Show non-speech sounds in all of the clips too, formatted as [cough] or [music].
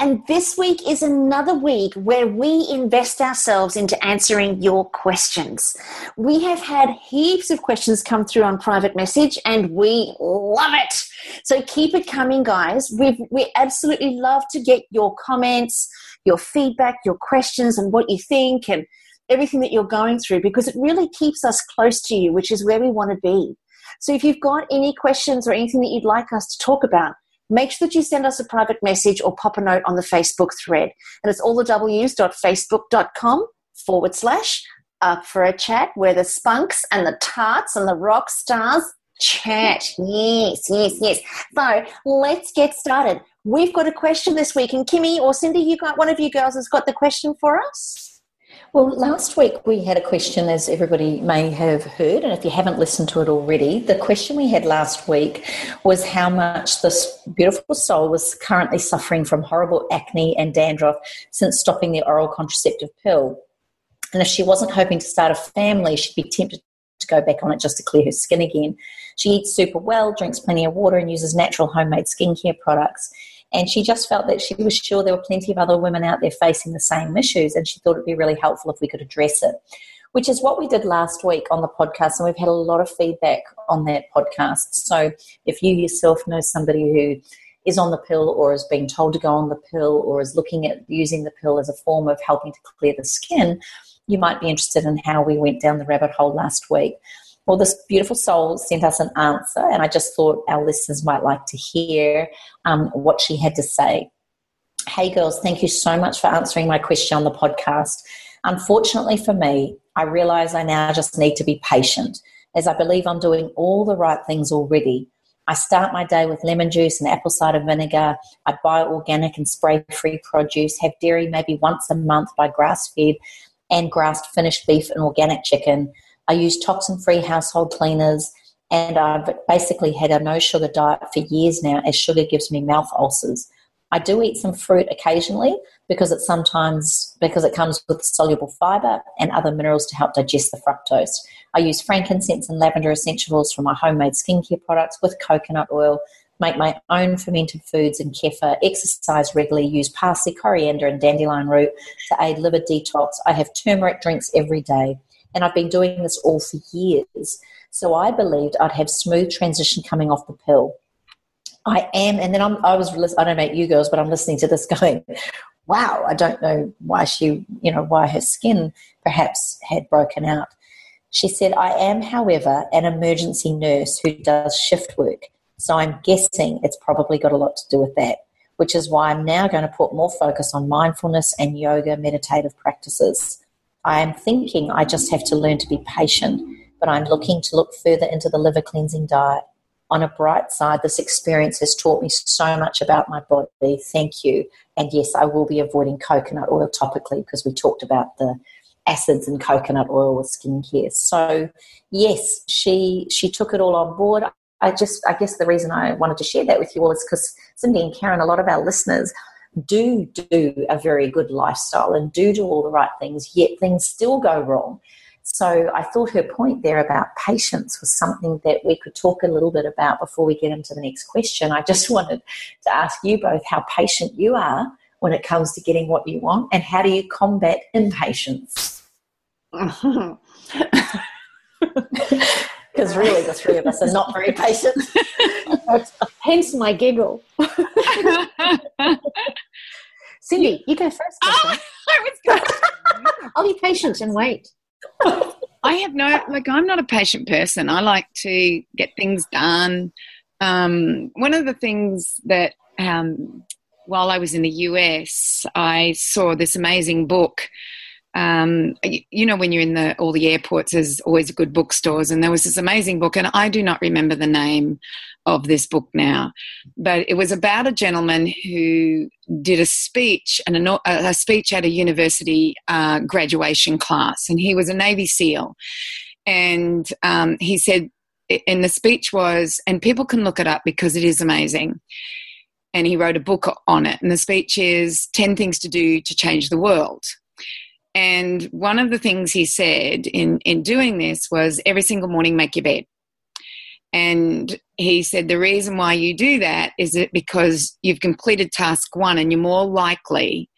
And this week is another week where we invest ourselves into answering your questions. We have had heaps of questions come through on private message and we love it. So keep it coming, guys. we we absolutely love to get your comments, your feedback, your questions, and what you think, and everything that you're going through because it really keeps us close to you, which is where we want to be. So if you've got any questions or anything that you'd like us to talk about, make sure that you send us a private message or pop a note on the Facebook thread. And it's all the w's.facebook.com forward slash up for a chat where the spunks and the tarts and the rock stars chat. [laughs] Yes, yes, yes. So let's get started. We've got a question this week, and Kimmy or Cyndi, you got one of you girls has got the question for us. Well, last week we had a question, as everybody may have heard, and if you haven't listened to it already, the question we had last week was how much this beautiful soul was currently suffering from horrible acne and dandruff since stopping the oral contraceptive pill. And if she wasn't hoping to start a family, she'd be tempted to go back on it just to clear her skin again. She eats super well, drinks plenty of water, and uses natural homemade skincare products. And she just felt that she was sure there were plenty of other women out there facing the same issues, and she thought it'd be really helpful if we could address it, which is what we did last week on the podcast. And we've had a lot of feedback on that podcast. So if you yourself know somebody who is on the pill or is being told to go on the pill or is looking at using the pill as a form of helping to clear the skin, you might be interested in how we went down the rabbit hole last week. Well, this beautiful soul sent us an answer, and I just thought our listeners might like to hear um, what she had to say. Hey, girls, thank you so much for answering my question on the podcast. Unfortunately for me, I realize I now just need to be patient as I believe I'm doing all the right things already. I start my day with lemon juice and apple cider vinegar. I buy organic and spray free produce, have dairy maybe once a month by grass fed and grass finished beef and organic chicken. I use toxin free household cleaners, and I've basically had a no sugar diet for years now as sugar gives me mouth ulcers. I do eat some fruit occasionally because it sometimes because it comes with soluble fiber and other minerals to help digest the fructose. I use frankincense and lavender essentials from my homemade skincare products with coconut oil, make my own fermented foods and kefir, exercise regularly, use parsley, coriander, and dandelion root to aid liver detox. I have turmeric drinks every day. And I've been doing this all for years. So I believed I'd have smooth transition coming off the pill. I am, and then I'm, I was, I don't know about you girls, but I'm listening to this [laughs] going, wow, I don't know why she, you know, why her skin perhaps had broken out. She said, I am, however, an emergency nurse who does shift work. So I'm guessing it's probably got a lot to do with that, which is why I'm now going to put more focus on mindfulness and yoga meditative practices. I am thinking I just have to learn to be patient, but I'm looking to look further into the liver cleansing diet. On a bright side, this experience has taught me so much about my body. Thank you. And yes, I will be avoiding coconut oil topically because we talked about the acids in coconut oil with skincare. So yes, she she took it all on board. I just I guess the reason I wanted to share that with you all is because Cyndi and Karen, a lot of our listeners do do a very good lifestyle and do do all the right things, yet things still go wrong. So I thought her point there about patience was something that we could talk a little bit about before we get into the next question. I just [laughs] wanted to ask you both how patient you are when it comes to getting what you want and how do you combat impatience? [laughs] Because really, the three of us are not very patient. [laughs] Hence my giggle. Cyndi, you go first. Oh, [laughs] I was going. [laughs] I'll be patient and wait. I have no like. I'm not a patient person. I like to get things done. Um, one of the things that um, while I was in the US, I saw this amazing book um, you know, when you're in the all the airports, there's always good bookstores, and there was this amazing book, and I do not remember the name of this book now, but it was about a gentleman who did a speech a, a speech at a university uh, graduation class, and he was a Navy SEAL, and um, he said, and the speech was, and people can look it up because it is amazing. And he wrote a book on it, and the speech is 10 Things to Do to Change the World. And one of the things he said in, in doing this was every single morning make your bed. And he said the reason why you do that is it because you've completed task one and you're more likely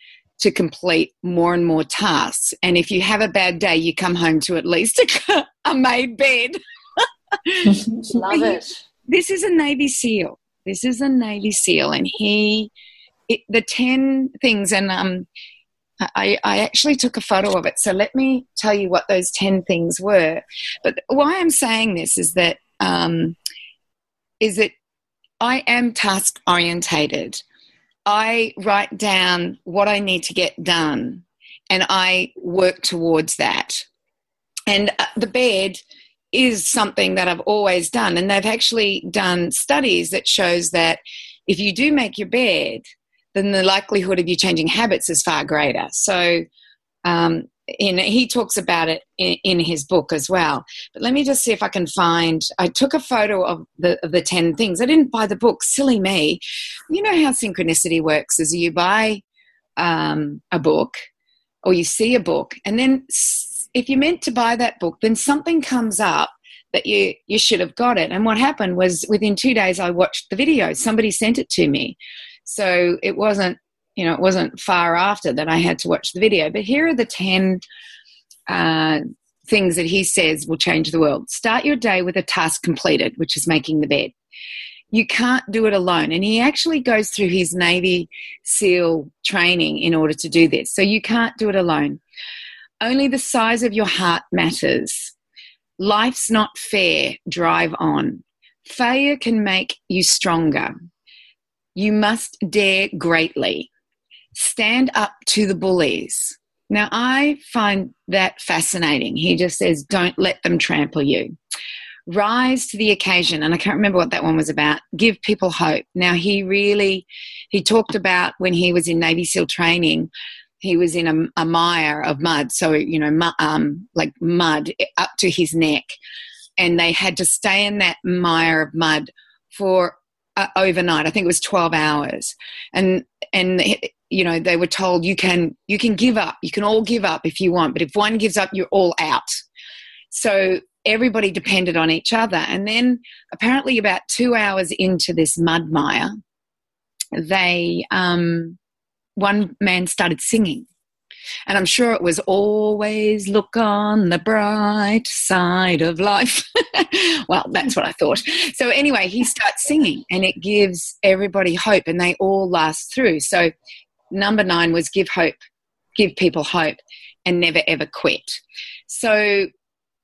to complete more and more tasks. And if you have a bad day, you come home to at least a, [laughs] a made bed. [laughs] Love it. This is a Navy SEAL. This is a Navy SEAL, and he, it, the ten things, and um, I, I actually took a photo of it. So let me tell you what those 10 things were. But why I'm saying this is that um, is that I am task orientated. I write down what I need to get done and I work towards that. And uh, the bed is something that I've always done. And they've actually done studies that shows that if you do make your bed, then the likelihood of you changing habits is far greater. So, um, in, he talks about it in, in, his book as well. But let me just see if I can find. I took a photo of the of the ten things. I didn't buy the book. Silly me. You know how synchronicity works: is you buy um, a book or you see a book, and then if you're meant to buy that book, then something comes up that you you should have got it. And what happened was within two days, I watched the video. Somebody sent it to me. So it wasn't, you know, it wasn't far after that I had to watch the video. But here are the 10 uh, things that he says will change the world. Start your day with a task completed, which is making the bed. You can't do it alone. And he actually goes through his Navy SEAL training in order to do this. So you can't do it alone. Only the size of your heart matters. Life's not fair. Drive on. Failure can make you stronger. You must dare greatly. Stand up to the bullies. Now, I find that fascinating. He just says, don't let them trample you. Rise to the occasion. And I can't remember what that one was about. Give people hope. Now, he really, he talked about when he was in Navy SEAL training, he was in a, a mire of mud. So, you know, um, like mud up to his neck. And they had to stay in that mire of mud for overnight. I think it was 12 hours. And, and, you know, they were told you can, you can give up. You can all give up if you want, but if one gives up, you're all out. So everybody depended on each other. And then apparently about two hours into this mud mire, they, um, one man started singing and I'm sure it was always look on the bright side of life. [laughs] well, that's what I thought. So, anyway, he starts singing and it gives everybody hope and they all last through. So, number nine was give hope, give people hope and never ever quit. So,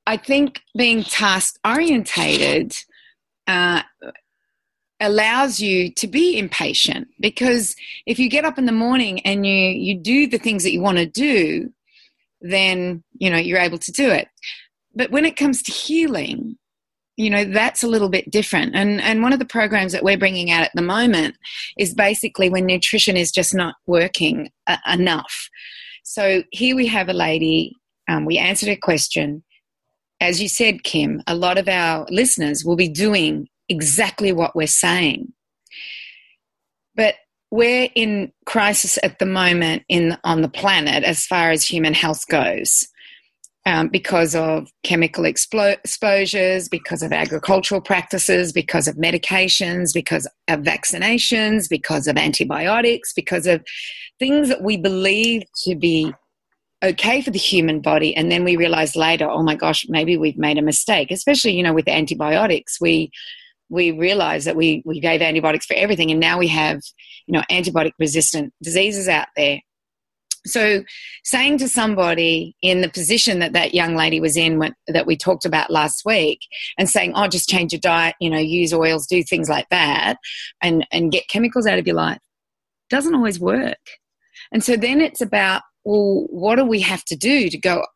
I think being task orientated uh, allows you to be impatient because if you get up in the morning and you you do the things that you want to do then you know you're able to do it. But when it comes to healing you know that's a little bit different. And and one of the programs that we're bringing out at the moment is basically when nutrition is just not working uh, enough. So here we have a lady um, we answered a question. As you said kim a lot of our listeners will be doing exactly what we're saying. But we're in crisis at the moment in on the planet as far as human health goes. Um, because of chemical exposures, because of agricultural practices, because of medications, because of vaccinations, because of antibiotics, because of things that we believe to be okay for the human body and then we realize later oh my gosh maybe we've made a mistake especially you know with antibiotics we we realized that we, we gave antibiotics for everything and now we have you know antibiotic resistant diseases out there so saying to somebody in the position that that young lady was in when, that we talked about last week and saying oh just change your diet you know use oils do things like that and and get chemicals out of your life doesn't always work and so then it's about well, what do we have to do to go?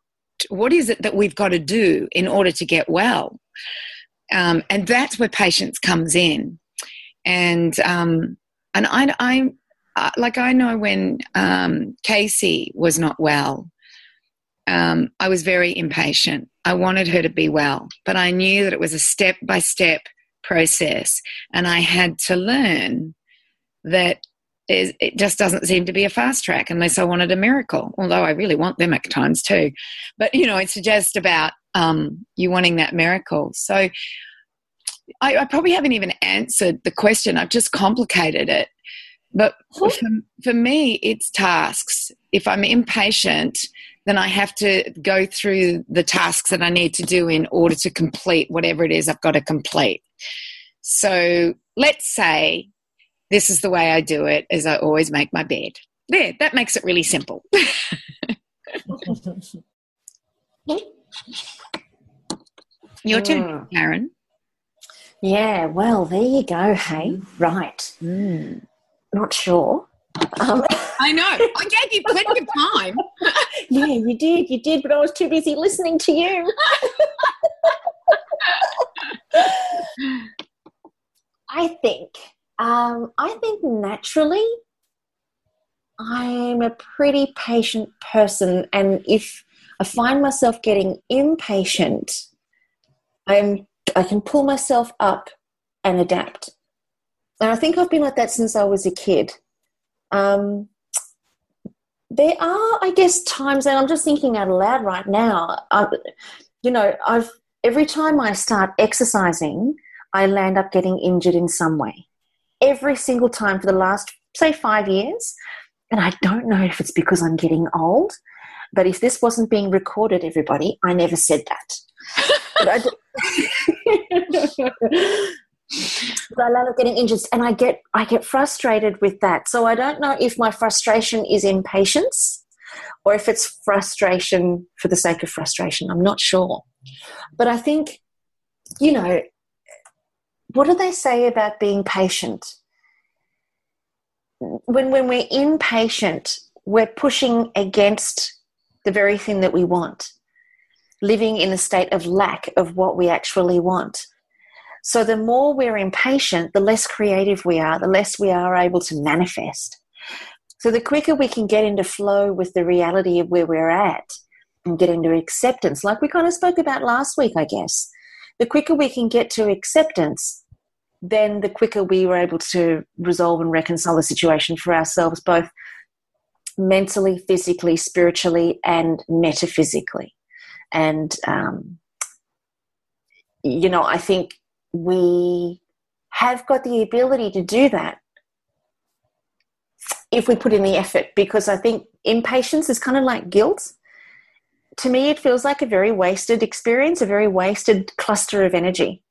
What is it that we've got to do in order to get well? Um, and that's where patience comes in. And um, and I, I uh, like I know when um, Casey was not well, um, I was very impatient. I wanted her to be well, but I knew that it was a step by step process, and I had to learn that it just doesn't seem to be a fast track unless I wanted a miracle. Although I really want them at times too, but you know, it's just about um, you wanting that miracle. So I, I probably haven't even answered the question. I've just complicated it but for, for me, it's tasks. If I'm impatient, then I have to go through the tasks that I need to do in order to complete whatever it is I've got to complete. So let's say this is the way I do it is I always make my bed. There, that makes it really simple. [laughs] Your turn, mm. Karen. Yeah, well, there you go. Hey, right. Mm. Not sure. Um, I know. [laughs] I gave you plenty of time. [laughs] yeah, you did. You did, but I was too busy listening to you. I think. Um, I think naturally, I'm a pretty patient person, and if I find myself getting impatient, I'm I can pull myself up and adapt. And I think I've been like that since I was a kid. Um, there are, I guess, times, and I'm just thinking out loud right now. Uh, you know, I've every time I start exercising, I land up getting injured in some way. Every single time for the last, say, five years. And I don't know if it's because I'm getting old, but if this wasn't being recorded, everybody, I never said that. I land [laughs] up getting injured and I get I get frustrated with that. So I don't know if my frustration is impatience or if it's frustration for the sake of frustration. I'm not sure. But I think, you know, what do they say about being patient? When when we're impatient, we're pushing against the very thing that we want, living in a state of lack of what we actually want. So the more we're impatient, the less creative we are, the less we are able to manifest. So the quicker we can get into flow with the reality of where we're at and get into acceptance, like we kind of spoke about last week, I guess, the quicker we can get to acceptance, then the quicker we were able to resolve and reconcile the situation for ourselves, both mentally, physically, spiritually, and metaphysically. And, um, you know, I think we have got the ability to do that if we put in the effort because I think impatience is kind of like guilt. To me, it feels like a very wasted experience, a very wasted cluster of energy.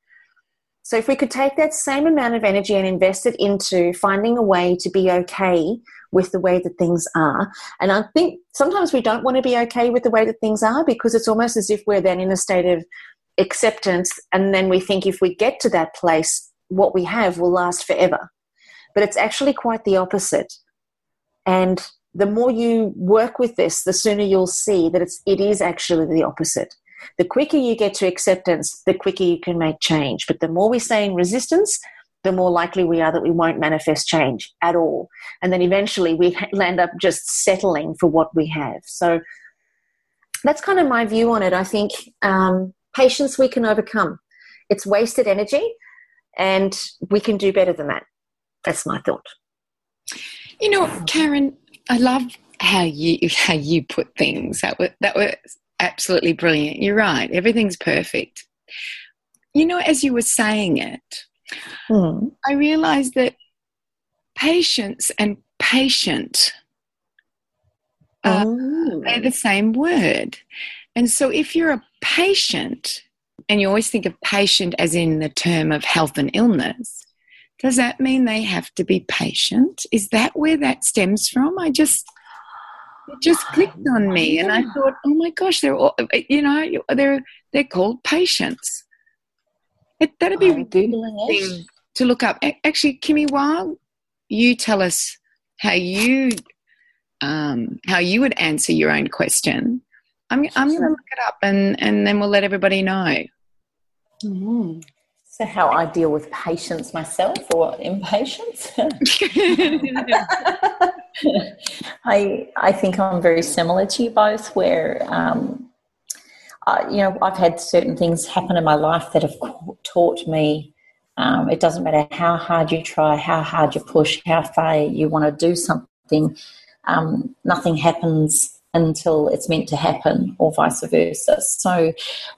So, if we could take that same amount of energy and invest it into finding a way to be okay with the way that things are, and I think sometimes we don't want to be okay with the way that things are because it's almost as if we're then in a state of acceptance. And then we think if we get to that place what we have will last forever. But it's actually quite the opposite. And the more you work with this the sooner you'll see that it's it is actually the opposite the quicker you get to acceptance the quicker you can make change but the more we stay in resistance the more likely we are that we won't manifest change at all and then eventually we land up just settling for what we have so that's kind of my view on it i think um, Patience we can overcome. It's wasted energy, and we can do better than that. That's my thought. You know, Karen, I love how you how you put things. That was that was absolutely brilliant. You're right. Everything's perfect. You know, as you were saying it, mm. I realized that patience and patient uh, oh. they're the same word. And so if you're a patient, and you always think of patient as in the term of health and illness, does that mean they have to be patient? Is that where that stems from? I just it just clicked on me and I thought, oh my gosh, they're all you know, they're they're called patients. It, that'd be googling to look up. Actually, Kimmy, while you tell us how you um, how you would answer your own question, I'm, I'm going to look it up and, and then we'll let everybody know. Mm. So, how I deal with patience myself or impatience? [laughs] I I think I'm very similar to you both, where um, uh, you know I've had certain things happen in my life that have taught me. Um, it doesn't matter how hard you try, how hard you push, how far you want to do something. Um, nothing happens until it's meant to happen, or vice versa. So,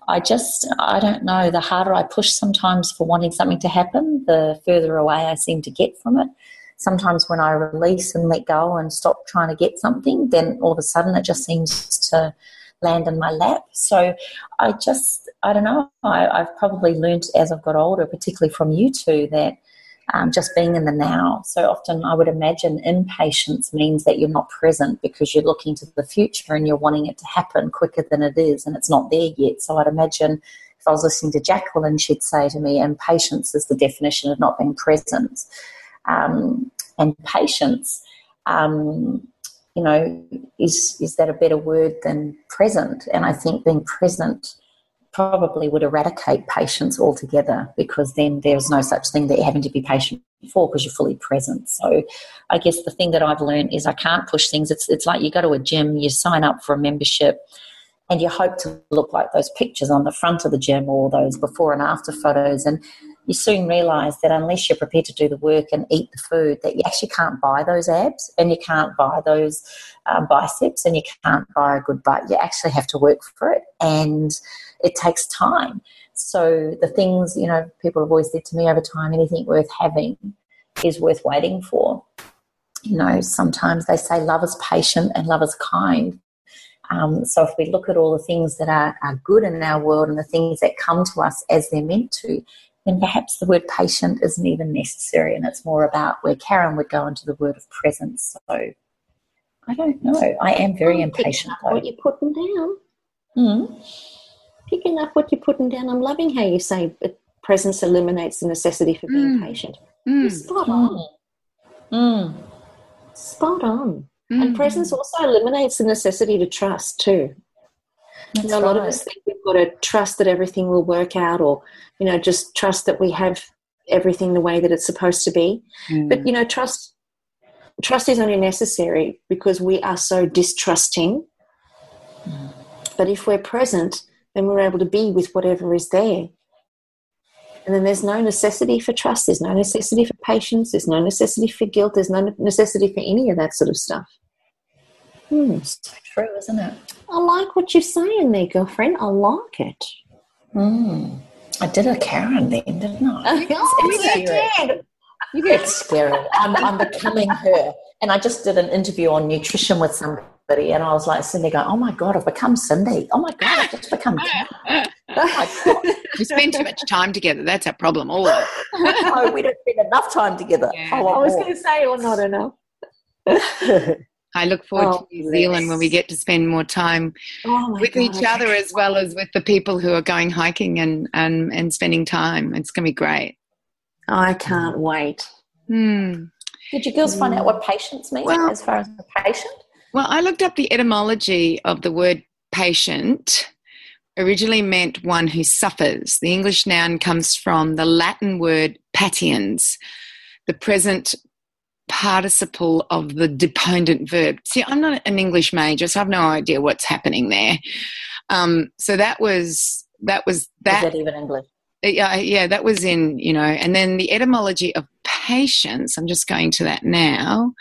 I just I don't know. The harder I push sometimes for wanting something to happen, the further away I seem to get from it sometimes when I release and let go and stop trying to get something, then all of a sudden it just seems to land in my lap. So I just, I don't know, I, have probably learned as I've got older, particularly from you two, that um, just being in the now. So often I would imagine impatience means that you're not present because you're looking to the future and you're wanting it to happen quicker than it is and it's not there yet. So I'd imagine if I was listening to Jacqueline, she'd say to me, impatience is the definition of not being present um, and patience. Um, you know, is is that a better word than present? And I think being present probably would eradicate patience altogether because then there's no such thing that you're having to be patient for because you're fully present. So I guess the thing that I've learned is I can't push things. It's it's like you go to a gym, you sign up for a membership and you hope to look like those pictures on the front of the gym or those before and after photos and you soon realize that unless you're prepared to do the work and eat the food, that you actually can't buy those abs and you can't buy those um, biceps and you can't buy a good butt. You actually have to work for it and it takes time. So the things, you know, people have always said to me over time, anything worth having is worth waiting for. You know, sometimes they say love is patient and love is kind. Um, so if we look at all the things that are, are good in our world and the things that come to us as they're meant to, then perhaps the word patient isn't even necessary and it's more about where Karen would go into the word of presence. So I don't know. I am very I'm impatient. Up what you're putting down. Mm. Picking up what you're putting down. I'm loving how you say presence eliminates the necessity for being mm. patient. Mm. Spot on. Mm. Spot on. And mm. presence also eliminates the necessity to trust too. That's you know, a lot of us think we've got to trust that everything will work out, or you know, just trust that we have everything the way that it's supposed to be. Mm. But you know, trust trust is only necessary because we are so distrusting. Mm. But if we're present, then we're able to be with whatever is there. And then there's no necessity for trust. There's no necessity for patience. There's no necessity for guilt. There's no necessity for any of that sort of stuff. Hmm. So true, isn't it? I like what you're saying there, girlfriend. I like it. Mm. I did a Karen then, didn't I? [laughs] Oh, you did. You. It's scary. I'm, I'm becoming her. And I just did an interview on nutrition with somebody, and I was like, Cyndi, go, oh my God, I've become Cyndi. Oh my God, I've just become [laughs] Karen. oh we spend too much time together. That's a problem, all of [laughs] No, we don't spend enough time together. Yeah. I was going to say, or not enough. [laughs] I look forward oh, to New Zealand when we get to spend more time oh with God, each other as well as with the people who are going hiking and, and, and spending time. It's going to be great. I can't wait. Hmm. Did you girls find out what patience means well, as far as a patient? Well, I looked up the etymology of the word patient. Originally meant one who suffers. The English noun comes from the Latin word patiens, the present participle of the dependent verb. See, I'm not an English major, so I have no idea what's happening there. Um, so that was that was that. Is that even English? Yeah, yeah, that was in you know, and then the etymology of patience. I'm just going to that now.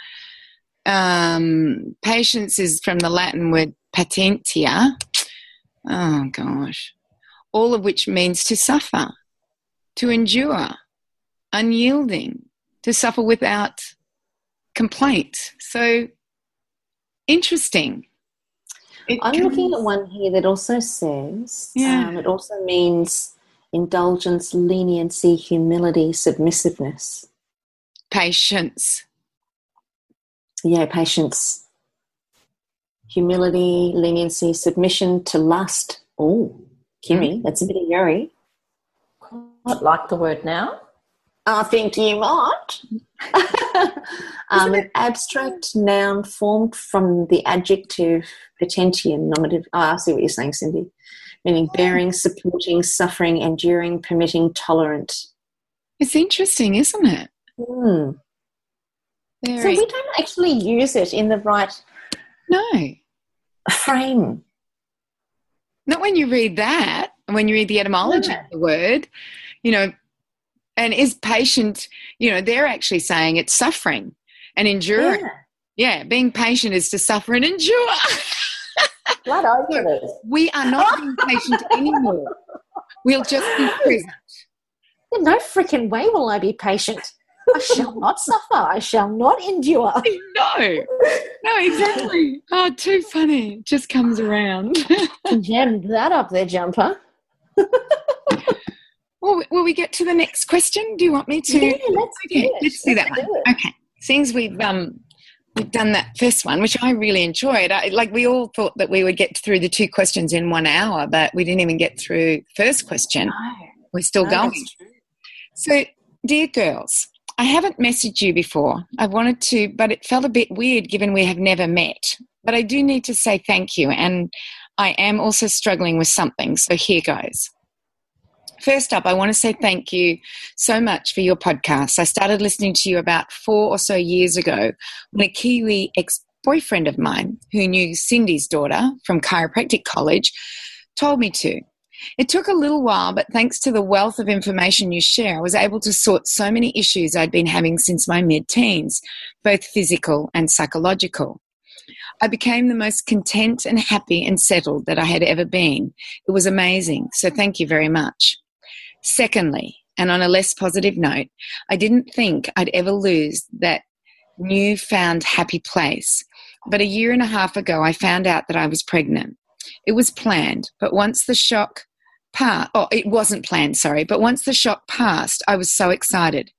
Um, patience is from the Latin word patentia. Oh gosh, all of which means to suffer, to endure, unyielding, to suffer without complaint. So interesting. It I'm comes, looking at one here that also says yeah. Um, it also means indulgence, leniency, humility, submissiveness, patience. Yeah, patience, humility, leniency, submission to lust. Oh, Kimmy, mm. that's a bit of yuri. I like the word now. I think you might. [laughs] Um, an abstract noun formed from the adjective potentium nominative. Oh, I see what you're saying, Cyndi. Meaning bearing, supporting, suffering, enduring, permitting, tolerant. It's interesting, isn't it? Hmm. So we don't actually use it in the right no. frame. Not when you read that, and when you read the etymology of the word, you know, and is patient, you know, they're actually saying it's suffering and enduring. Yeah. Yeah, being patient is to suffer and endure. [laughs] Blood over we are not being patient anymore. We'll just be [laughs] present. No freaking way will I be patient. I shall not suffer. I shall not endure. [laughs] No, no, exactly. [laughs] Oh, too funny. It just comes around. [laughs] Jam that up there, jumper. well, will we get to the next question? Do you want me to? Yeah, let's Okay, do it. let's do that Let's one. do it. Okay, since we've um we've done that first one, which I really enjoyed. I, like we all thought that we would get through the two questions in one hour, but we didn't even get through the first question. We're still No, going. So, dear girls, I haven't messaged you before. I wanted to, but it felt a bit weird given we have never met. But I do need to say thank you, and I am also struggling with something. So, here goes. First up, I want to say thank you so much for your podcast. I started listening to you about four or so years ago when a Kiwi ex boyfriend of mine, who knew Cyndi's daughter from chiropractic college, told me to. It took a little while, but thanks to the wealth of information you share, I was able to sort so many issues I'd been having since my mid teens, both physical and psychological. I became the most content and happy and settled that I had ever been. It was amazing, so thank you very much. Secondly, and on a less positive note, I didn't think I'd ever lose that newfound happy place. But a year and a half ago, I found out that I was pregnant. It was planned, but once the shock passed, oh, it wasn't planned, sorry, but once the shock passed, I was so excited.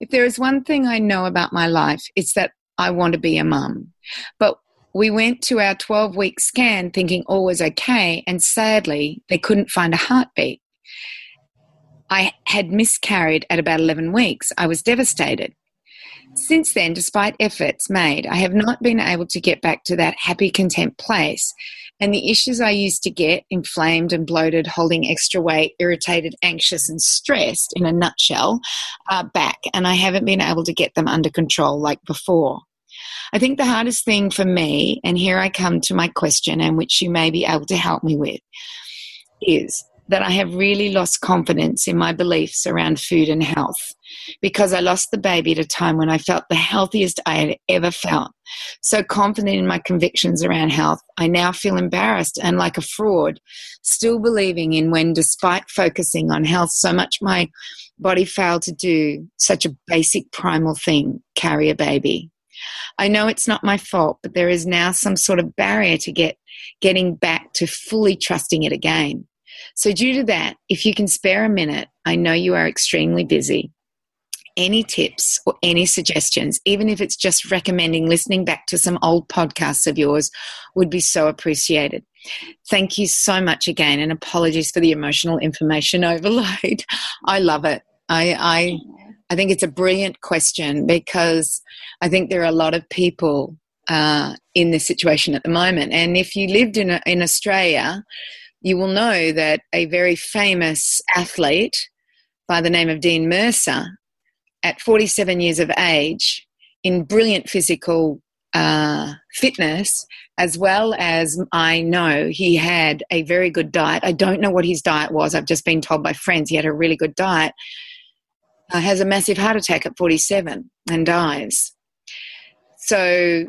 If there is one thing I know about my life, it's that I want to be a mum. But we went to our 12 week scan thinking all was okay, and sadly, they couldn't find a heartbeat. I had miscarried at about 11 weeks. I was devastated. Since then, despite efforts made, I have not been able to get back to that happy, content place. And the issues I used to get inflamed and bloated, holding extra weight, irritated, anxious, and stressed in a nutshell are back. And I haven't been able to get them under control like before. I think the hardest thing for me, and here I come to my question, and which you may be able to help me with, is that I have really lost confidence in my beliefs around food and health because I lost the baby at a time when I felt the healthiest I had ever felt. So confident in my convictions around health, I now feel embarrassed and like a fraud, still believing in when, despite focusing on health so much, my body failed to do such a basic primal thing carry a baby. I know it's not my fault, but there is now some sort of barrier to get getting back to fully trusting it again. So, due to that, if you can spare a minute, I know you are extremely busy. Any tips or any suggestions, even if it's just recommending listening back to some old podcasts of yours, would be so appreciated. Thank you so much again, and apologies for the emotional information [laughs] overload. I love it. I, I, I think it's a brilliant question because I think there are a lot of people uh, in this situation at the moment. And if you lived in, in Australia, you will know that a very famous athlete by the name of Dean Mercer, at 47 years of age, in brilliant physical uh, fitness, as well as I know he had a very good diet. I don't know what his diet was, I've just been told by friends he had a really good diet. Uh, has a massive heart attack at 47 and dies. So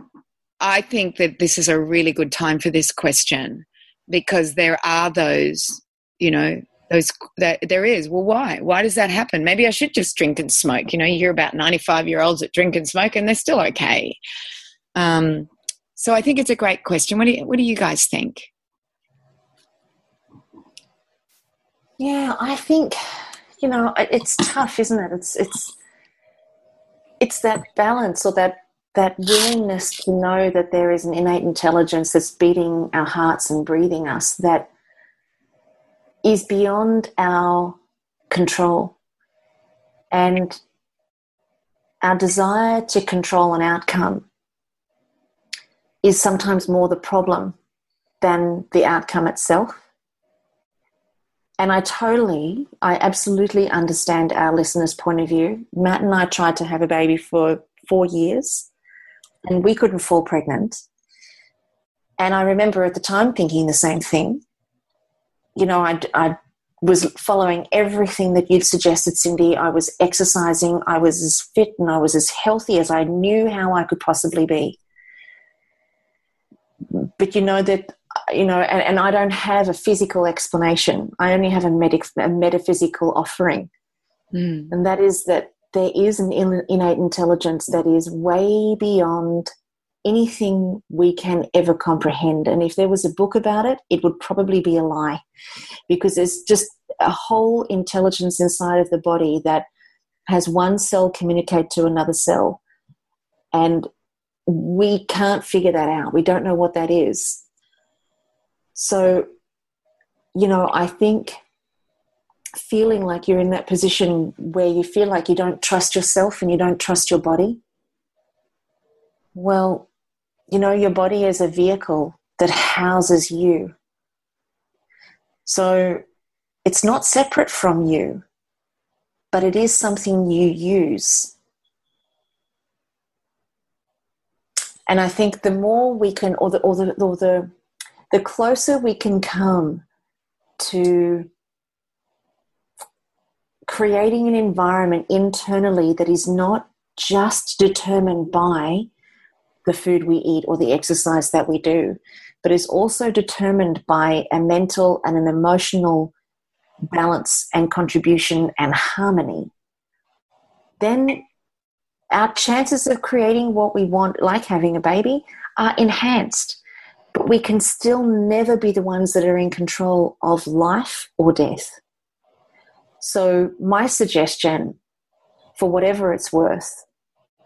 I think that this is a really good time for this question because there are those, you know, those that there is. Well, why? Why does that happen? Maybe I should just drink and smoke. You know, you hear about 95 year olds that drink and smoke and they're still okay. Um, so I think it's a great question. What do you, what do you guys think? Yeah, I think you know it's tough, isn't it? It's it's it's that balance or that that willingness to know that there is an innate intelligence that's beating our hearts and breathing us that is beyond our control and our desire to control an outcome is sometimes more the problem than the outcome itself. And I totally, I absolutely understand our listeners' point of view. Matt and I tried to have a baby for four years and we couldn't fall pregnant. And I remember at the time thinking the same thing. You know, I, I was following everything that you'd suggested, Cyndi. I was exercising, I was as fit and I was as healthy as I knew how I could possibly be. But you know that you know, and, and I don't have a physical explanation. I only have a, medic, a metaphysical offering. Mm. And that is that there is an innate intelligence that is way beyond anything we can ever comprehend. And if there was a book about it, it would probably be a lie because there's just a whole intelligence inside of the body that has one cell communicate to another cell. And we can't figure that out. We don't know what that is. So, you know, I think feeling like you're in that position where you feel like you don't trust yourself and you don't trust your body, well, you know, your body is a vehicle that houses you. So it's not separate from you, but it is something you use. And I think the more we can, or the, or the, or the the closer we can come to creating an environment internally that is not just determined by the food we eat or the exercise that we do, but is also determined by a mental and an emotional balance and contribution and harmony, then our chances of creating what we want, like having a baby, are enhanced but we can still never be the ones that are in control of life or death. So, my suggestion, for whatever it's worth,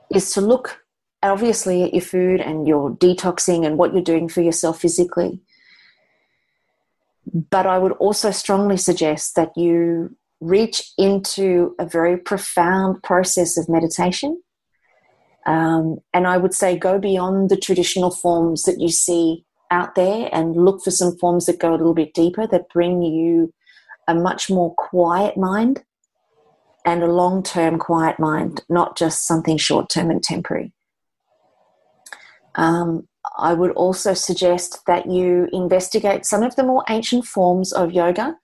is to look obviously at your food and your detoxing and what you're doing for yourself physically. But I would also strongly suggest that you reach into a very profound process of meditation. Um, and I would say go beyond the traditional forms that you see out there and look for some forms that go a little bit deeper that bring you a much more quiet mind and a long term quiet mind, not just something short term and temporary. Um, I would also suggest that you investigate some of the more ancient forms of yoga,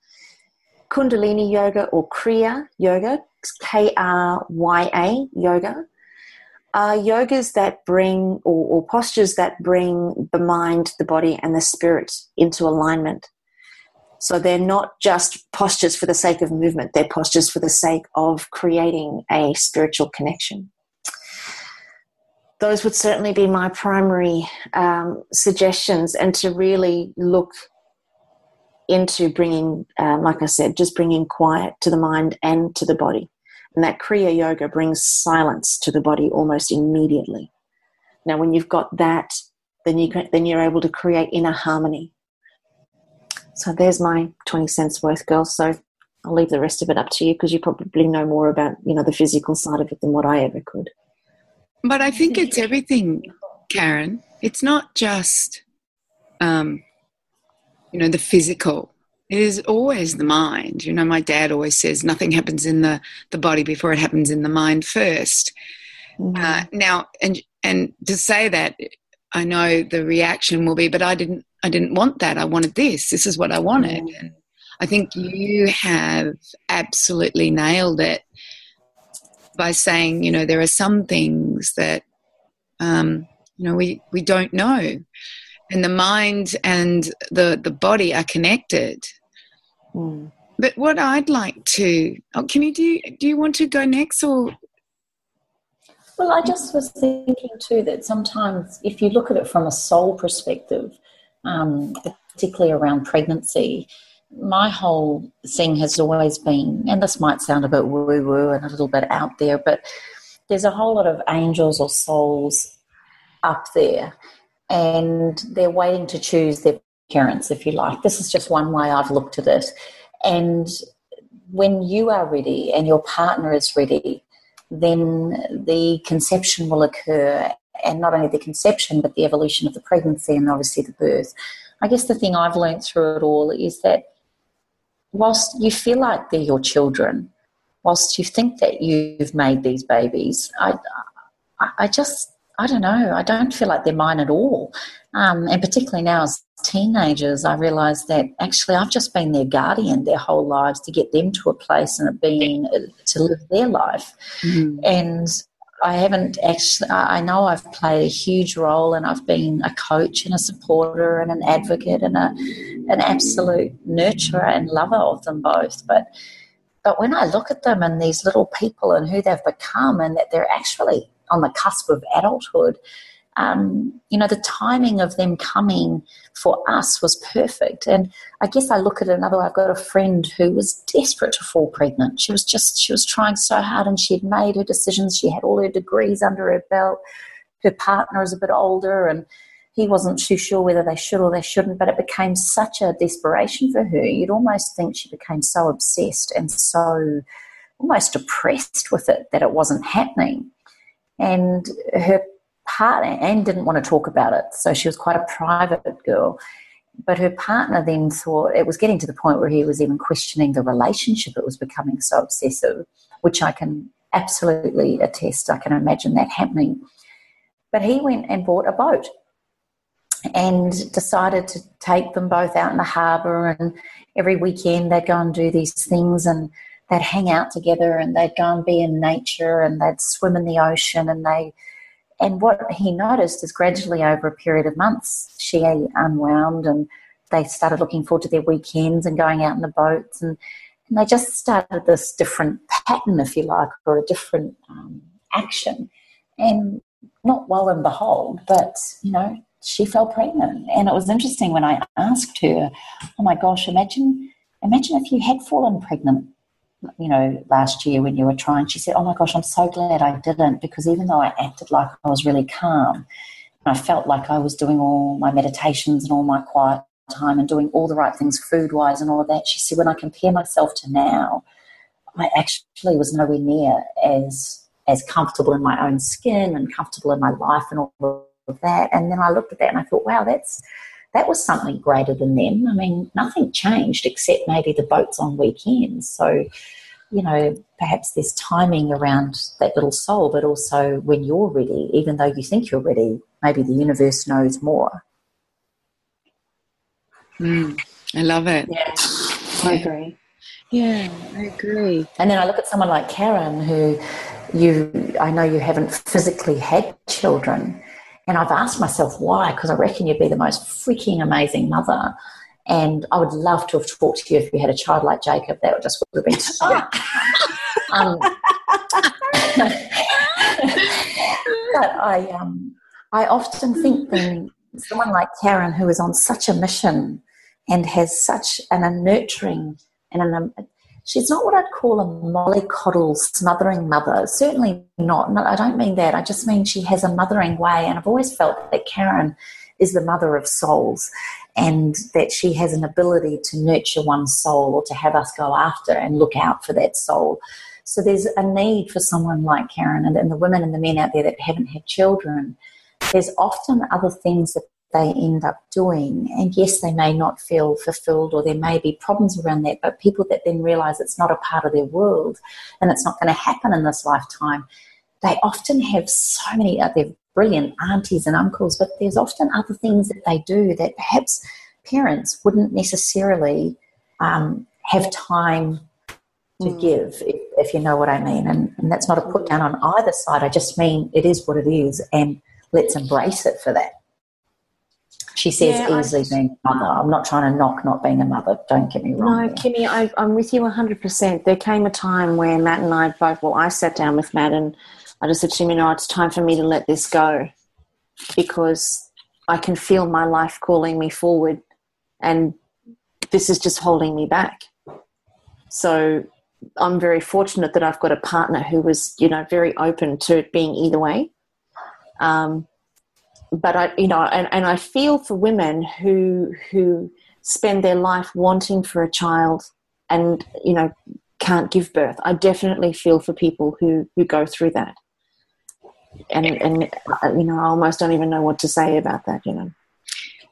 Kundalini yoga or Kriya yoga, K R Y A yoga are yogas that bring or, or, postures that bring the mind, the body, and the spirit into alignment. So they're not just postures for the sake of movement, they're postures for the sake of creating a spiritual connection. Those would certainly be my primary um, suggestions, and to really look into bringing, um, like I said, just bringing quiet to the mind and to the body. And that Kriya Yoga brings silence to the body almost immediately. Now, when you've got that, then, you then you're able to create inner harmony. So there's my 20 cents worth, girls. So I'll leave the rest of it up to you because you probably know more about, you know, the physical side of it than what I ever could. But I think it's everything, Karen. It's not just, um, you know, the physical it is always the mind. You know, my dad always says nothing happens in the, the body before it happens in the mind first. Mm-hmm. Uh, now, and and to say that, I know the reaction will be, but I didn't I didn't want that. I wanted this. This is what I wanted. Mm-hmm. And I think you have absolutely nailed it by saying, you know, there are some things that, um, you know, we we don't know and the mind and the the body are connected. Mm. But what I'd like to, oh, can you do? Do you want to go next, or? Well, I just was thinking too that sometimes, if you look at it from a soul perspective, um, particularly around pregnancy, my whole thing has always been, and this might sound a bit woo woo and a little bit out there, but there's a whole lot of angels or souls up there and they're waiting to choose their parents, if you like. This is just one way I've looked at it. And when you are ready and your partner is ready, then the conception will occur, and not only the conception, but the evolution of the pregnancy and obviously the birth. I guess the thing I've learned through it all is that whilst you feel like they're your children, whilst you think that you've made these babies, I, I just, I don't know, I don't feel like they're mine at all. Um, and particularly now as teenagers, I realise that actually I've just been their guardian their whole lives to get them to a place and being uh, to live their life. Mm. And I haven't actually, I know I've played a huge role and I've been a coach and a supporter and an advocate and a, an absolute nurturer and lover of them both. But, but when I look at them and these little people and who they've become and that they're actually on the cusp of adulthood, um, you know, the timing of them coming for us was perfect. And I guess I look at another, I've got a friend who was desperate to fall pregnant. She was just, she was trying so hard and she had made her decisions. She had all her degrees under her belt. Her partner is a bit older and he wasn't too sure whether they should or they shouldn't, but it became such a desperation for her. You'd almost think she became so obsessed and so almost depressed with it that it wasn't happening. And her partner, Anne didn't want to talk about it, so she was quite a private girl. But her partner then thought it was getting to the point where he was even questioning the relationship. It was becoming so obsessive, which I can absolutely attest. I can imagine that happening. But he went and bought a boat and decided to take them both out in the harbour. And every weekend they'd go and do these things and they'd hang out together and they'd go and be in nature and they'd swim in the ocean and they and what he noticed is gradually over a period of months, she unwound and they started looking forward to their weekends and going out in the boats. And, and they just started this different pattern, if you like, or a different um, action. And not well and behold, but, you know, she fell pregnant. And it was interesting when I asked her, oh my gosh, imagine, imagine if you had fallen pregnant you know, last year when you were trying, she said, Oh my gosh, I'm so glad I didn't because even though I acted like I was really calm, I felt like I was doing all my meditations and all my quiet time and doing all the right things food wise and all of that. She said, When I compare myself to now, I actually was nowhere near as as comfortable in my own skin and comfortable in my life and all of that. And then I looked at that and I thought, wow, that's that was something greater than them. I mean, nothing changed except maybe the boats on weekends. So, you know, perhaps there's timing around that little soul, but also when you're ready, even though you think you're ready, maybe the universe knows more. Mm, I love it. Yeah, I agree. Yeah, I agree. And then I look at someone like Karen, who you, I know you haven't physically had children, and I've asked myself why, because I reckon you'd be the most freaking amazing mother. And I would love to have talked to you if you had a child like Jacob. That would just would have been so. [laughs] um, [laughs] but I, um, I often think when someone like Karen, who is on such a mission and has such an, a nurturing and an, she's not what I'd call a mollycoddle smothering mother. Certainly not. No, I don't mean that. I just mean she has a mothering way. And I've always felt that Karen is the mother of souls and that she has an ability to nurture one soul or to have us go after and look out for that soul. So there's a need for someone like Karen and, and the women and the men out there that haven't had children. There's often other things that they end up doing. And yes, they may not feel fulfilled or there may be problems around that, but people that then realize it's not a part of their world and it's not going to happen in this lifetime, they often have so many, they're brilliant aunties and uncles, but there's often other things that they do that perhaps parents wouldn't necessarily um, have time to mm. give, if, if, you know what I mean. And, and that's not a put down on either side. I just mean it is what it is, and let's embrace it for that. She says yeah, easily I, being a mother. I'm not trying to knock not being a mother. Don't get me wrong. No, there. Kimmy, I, I'm with you 100%. There came a time where Matt and I both, well, I sat down with Matt and I just said to him, you know, it's time for me to let this go because I can feel my life calling me forward and this is just holding me back. So I'm very fortunate that I've got a partner who was, you know, very open to it being either way. Um, but I, you know, and, and I feel for women who who spend their life wanting for a child, and you know, can't give birth. I definitely feel for people who who go through that, and and uh, you know, I almost don't even know what to say about that. You know,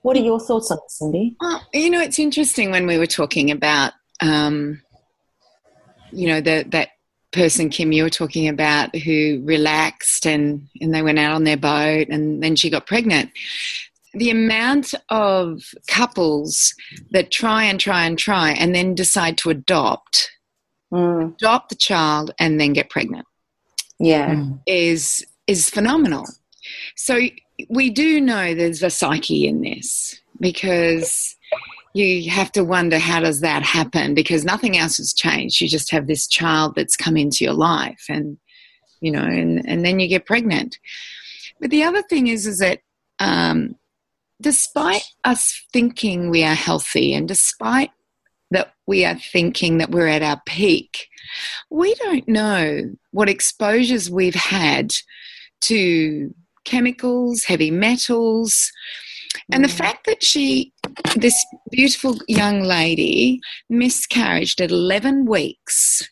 what are your thoughts on this, Cyndi? Well, you know, it's interesting when we were talking about, um, you know, the, that person Kim you were talking about who relaxed and and they went out on their boat and then she got pregnant. The amount of couples that try and try and try and then decide to adopt Mm, adopt the child and then get pregnant yeah, is is phenomenal. So we do know there's a psyche in this because you have to wonder how does that happen? Because nothing else has changed. You just have this child that's come into your life and you know and, and then you get pregnant. But the other thing is is that um, despite us thinking we are healthy and despite that we are thinking that we're at our peak we don't know what exposures we've had to chemicals heavy metals and the fact that she, this beautiful young lady, miscarried at 11 weeks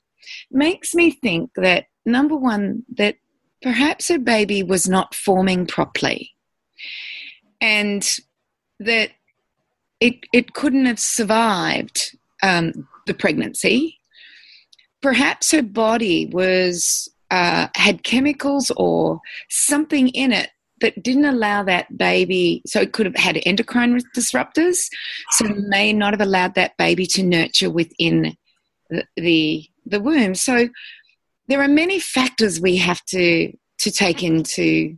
makes me think that, number one, that perhaps her baby was not forming properly and that it, it couldn't have survived um, the pregnancy. Perhaps her body was uh, had chemicals or something in it that didn't allow that baby, so it could have had endocrine disruptors, so may not have allowed that baby to nurture within the the, the womb. So there are many factors we have to to take into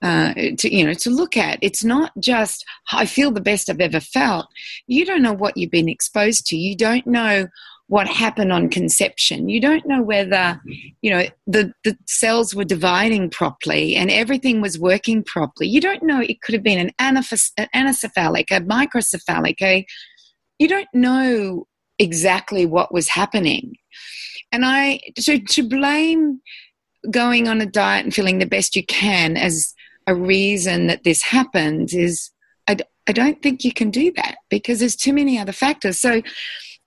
uh, to you know to look at. It's not just I feel the best I've ever felt. You don't know what you've been exposed to. You don't know what happened on conception. You don't know whether you know the the cells were dividing properly and everything was working properly. You don't know it could have been an, anencephalic, a microcephalic. A you don't know exactly what was happening. And I to to blame going on a diet and feeling the best you can as a reason that this happens is I, I don't think you can do that because there's too many other factors. So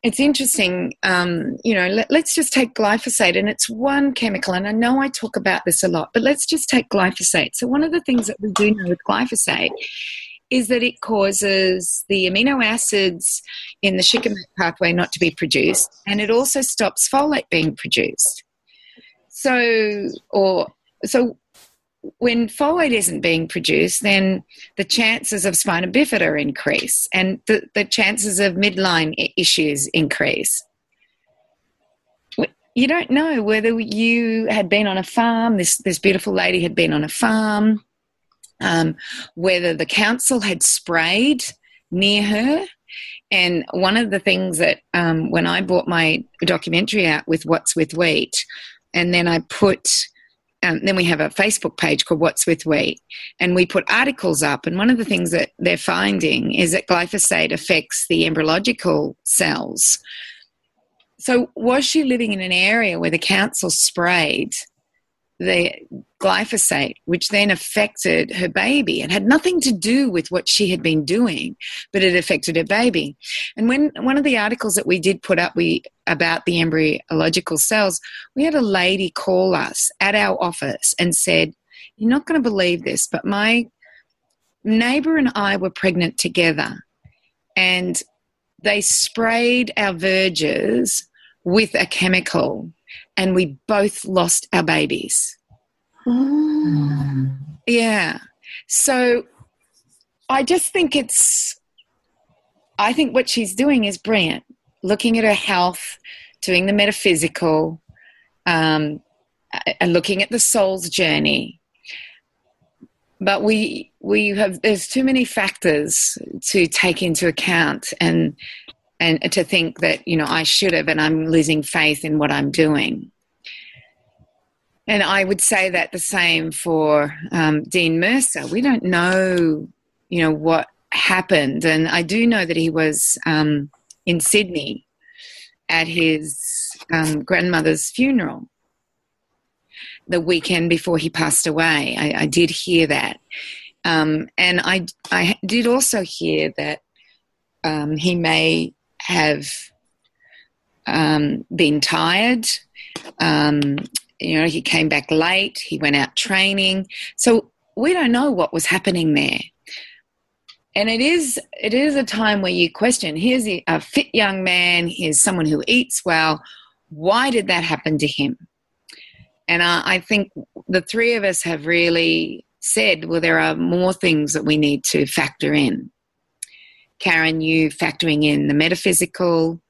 it's interesting, um, you know, let, let's just take glyphosate, and it's one chemical, and I know I talk about this a lot, but let's just take glyphosate. So, one of the things that we do know with glyphosate is that it causes the amino acids in the shikimate pathway not to be produced, and it also stops folate being produced. So, or so when folate isn't being produced, then the chances of spina bifida increase and the, the chances of midline issues increase. You don't know whether you had been on a farm, this, this beautiful lady had been on a farm, um, whether the council had sprayed near her. And one of the things that um, when I brought my documentary out with What's with Wheat, and then I put um, then we have a Facebook page called What's with Wheat, and we put articles up. And one of the things that they're finding is that glyphosate affects the embryological cells. So, was she living in an area where the council sprayed the glyphosate, which then affected her baby? It had nothing to do with what she had been doing, but it affected her baby. And when one of the articles that we did put up, we about the embryological cells, we had a lady call us at our office and said, You're not going to believe this, but my neighbor and I were pregnant together, and they sprayed our verges with a chemical, and we both lost our babies. Mm. Yeah. So I just think it's, I think what she's doing is brilliant. Looking at her health, doing the metaphysical, um, and looking at the soul's journey. But we we have there's too many factors to take into account and and to think that you know I should have and I'm losing faith in what I'm doing. And I would say that the same for um, Dean Mercer. We don't know, you know, what happened, and I do know that he was um, in Sydney at his um, grandmother's funeral the weekend before he passed away. I, I did hear that, um, and I I did also hear that um, he may have um, been tired. Um, you know, he came back late. He went out training. So we don't know what was happening there. And it is it is a time where you question. Here's a fit young man. Here's someone who eats well. Why did that happen to him? And I, I think the three of us have really said, well, there are more things that we need to factor in. Karen, you factoring in the metaphysical,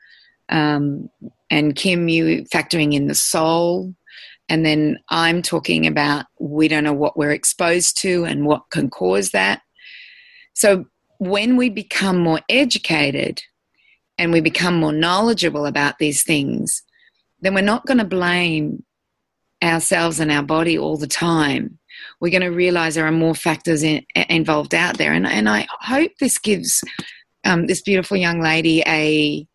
um, and Kim, you factoring in the soul. And then I'm talking about we don't know what we're exposed to and what can cause that. So when we become more educated and we become more knowledgeable about these things, then we're not going to blame ourselves and our body all the time. We're going to realize there are more factors in, involved out there. And, and I hope this gives um, this beautiful young lady a,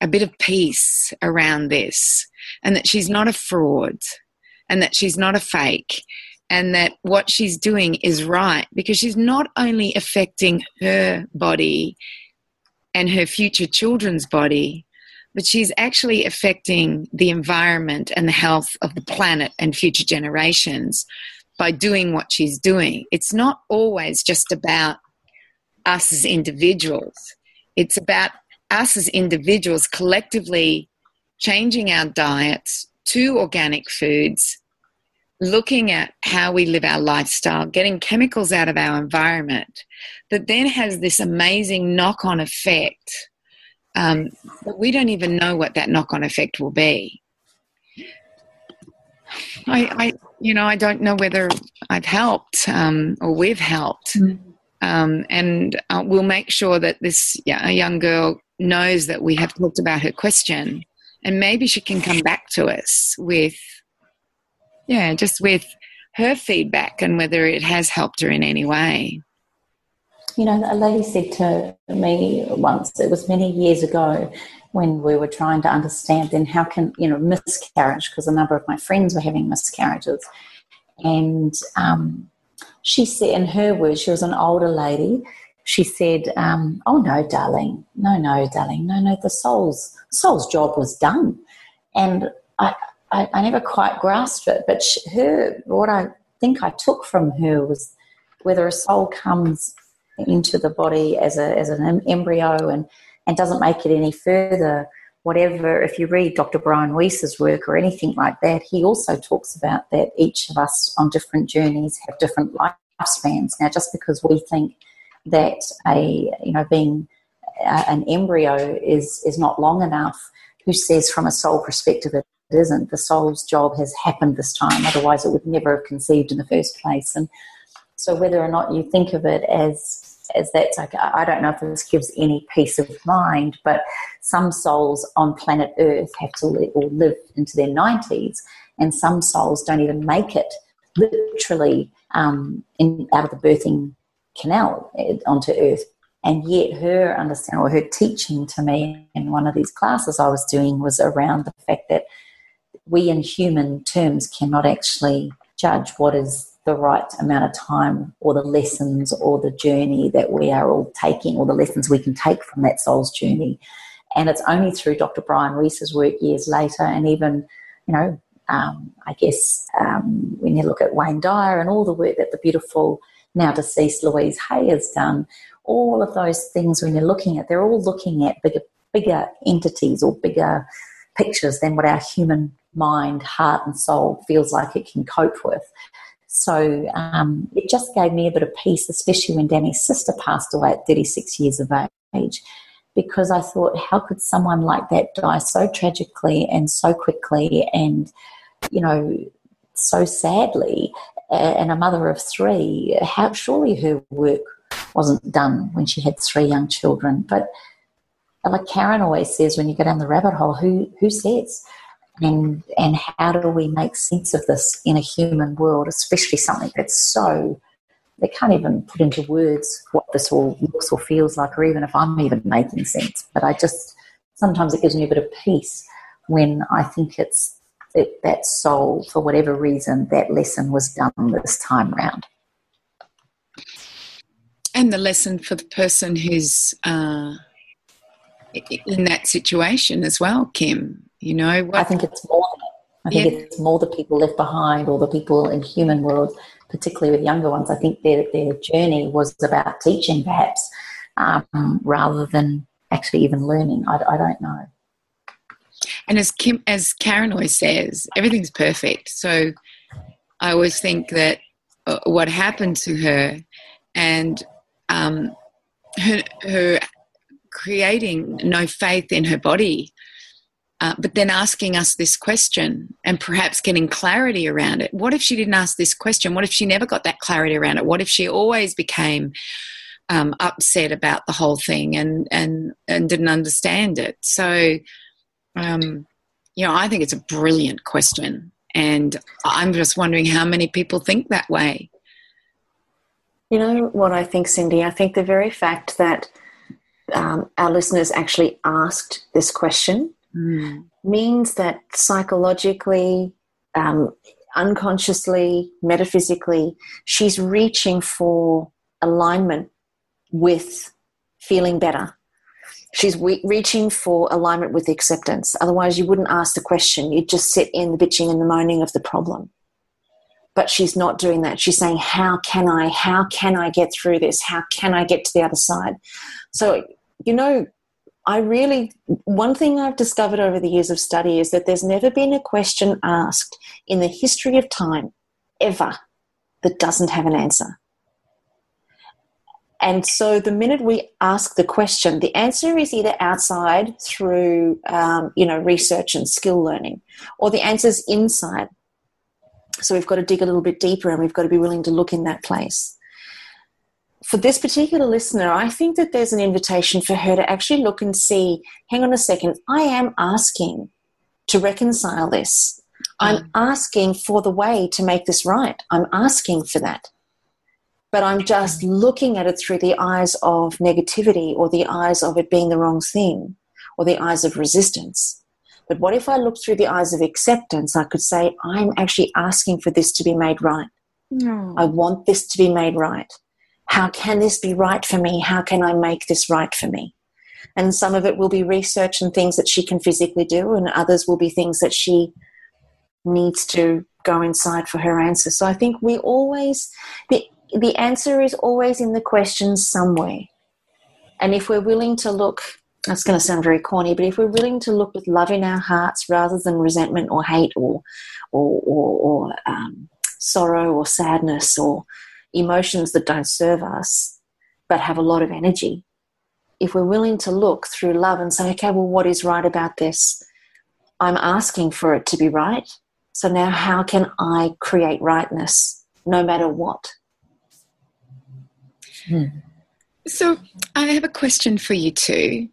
a bit of peace around this and that she's not a fraud and that she's not a fake and that what she's doing is right because she's not only affecting her body and her future children's body, but she's actually affecting the environment and the health of the planet and future generations by doing what she's doing. It's not always just about us as individuals, it's about us as individuals collectively changing our diets to organic foods, looking at how we live our lifestyle, getting chemicals out of our environment that then has this amazing knock on effect um, but we don't even know what that knock on effect will be. I, I, you know, I don't know whether I've helped um, or we've helped. Mm. Um, and uh, we'll make sure that this young girl knows that we have talked about her question and maybe she can come back to us with yeah just with her feedback and whether it has helped her in any way you know, a lady said to me once, it was many years ago, when we were trying to understand then how can, you know, miscarriage, because a number of my friends were having miscarriages. And um, she said, in her words, she was an older lady, she said, um, Oh, no, darling, no, no, darling, no, no, the soul's, soul's job was done. And I, I, I never quite grasped it, but she, her, what I think I took from her was whether a soul comes into the body as a as an embryo and and doesn't make it any further whatever if you read dr brian weiss's work or anything like that he also talks about that each of us on different journeys have different lifespans. Now just because we think that a you know being a, an embryo is is not long enough who says from a soul perspective it isn't? The soul's job has happened this time otherwise it would never have conceived in the first place. And so whether or not you think of it as as that's like I don't know if this gives any peace of mind, but some souls on planet Earth have to live or live into their nineties, and some souls don't even make it literally um, in, out of the birthing canal eh, onto Earth. And yet, her understanding or her teaching to me in one of these classes I was doing was around the fact that we, in human terms, cannot actually judge what is the right amount of time or the lessons or the journey that we are all taking or the lessons we can take from that soul's journey. And it's only through Dr. Brian Weiss's work years later and even, you know, um, I guess um, when you look at Wayne Dyer and all the work that the beautiful now deceased Louise Hay has done, all of those things when you're looking at, they're all looking at bigger, bigger entities or bigger pictures than what our human mind, heart, and soul feels like it can cope with. So um, it just gave me a bit of peace, especially when Danny's sister passed away at 36 years of age, because I thought, how could someone like that die so tragically and so quickly and, you know, so sadly? And a mother of three, how surely her work wasn't done when she had three young children. But like Karen always says, when you go down the rabbit hole, who who says? And and how do we make sense of this in a human world, especially something that's so they can't even put into words what this all looks or feels like, or even if I'm even making sense. But I just sometimes it gives me a bit of peace when I think it's it, that soul, for whatever reason, that lesson was done this time round. And the lesson for the person who's uh, in that situation as well, Kim. You know, what, I think it's more. I think yeah. it's more the people left behind or the people in human world, particularly with younger ones. I think their their journey was about teaching, perhaps, um, rather than actually even learning. I, I don't know. And as Kim, as Karen always says, everything's perfect. So I always think that uh, what happened to her and um, her, her creating no faith in her body, uh, but then asking us this question and perhaps getting clarity around it. What if she didn't ask this question? What if she never got that clarity around it? What if she always became um, upset about the whole thing and and and didn't understand it? So, um, you know, I think it's a brilliant question, and I'm just wondering how many people think that way. You know what I think, Cyndi? I think the very fact that um, our listeners actually asked this question mm. means that psychologically, um, unconsciously, metaphysically, she's reaching for alignment with feeling better. She's reaching for alignment with acceptance. Otherwise, you wouldn't ask the question. You'd just sit in the bitching and the moaning of the problem but she's not doing that. She's saying, How can I? How can I get through this? How can I get to the other side? So, you know, I really, one thing I've discovered over the years of study is that there's never been a question asked in the history of time, ever, that doesn't have an answer. And so the minute we ask the question, the answer is either outside through, um, you know, research and skill learning, or the answer is inside so we've got to dig a little bit deeper and we've got to be willing to look in that place. For this particular listener, I think that there's an invitation for her to actually look and see hang on a second, I am asking to reconcile this. I'm mm. asking for the way to make this right. I'm asking for that. But I'm just mm. looking at it through the eyes of negativity or the eyes of it being the wrong thing or the eyes of resistance. But what if I look through the eyes of acceptance? I could say, I'm actually asking for this to be made right. No. I want this to be made right. How can this be right for me? How can I make this right for me? And some of it will be research and things that she can physically do, and others will be things that she needs to go inside for her answer. So I think we always, the, the answer is always in the questions somewhere. And if we're willing to look that's going to sound very corny, but if we're willing to look with love in our hearts rather than resentment or hate or or, or, or um, sorrow or sadness or emotions that don't serve us but have a lot of energy, if we're willing to look through love and say, okay, well, what is right about this? I'm asking for it to be right. So now, how can I create rightness no matter what? Hmm. So, I have a question for you too.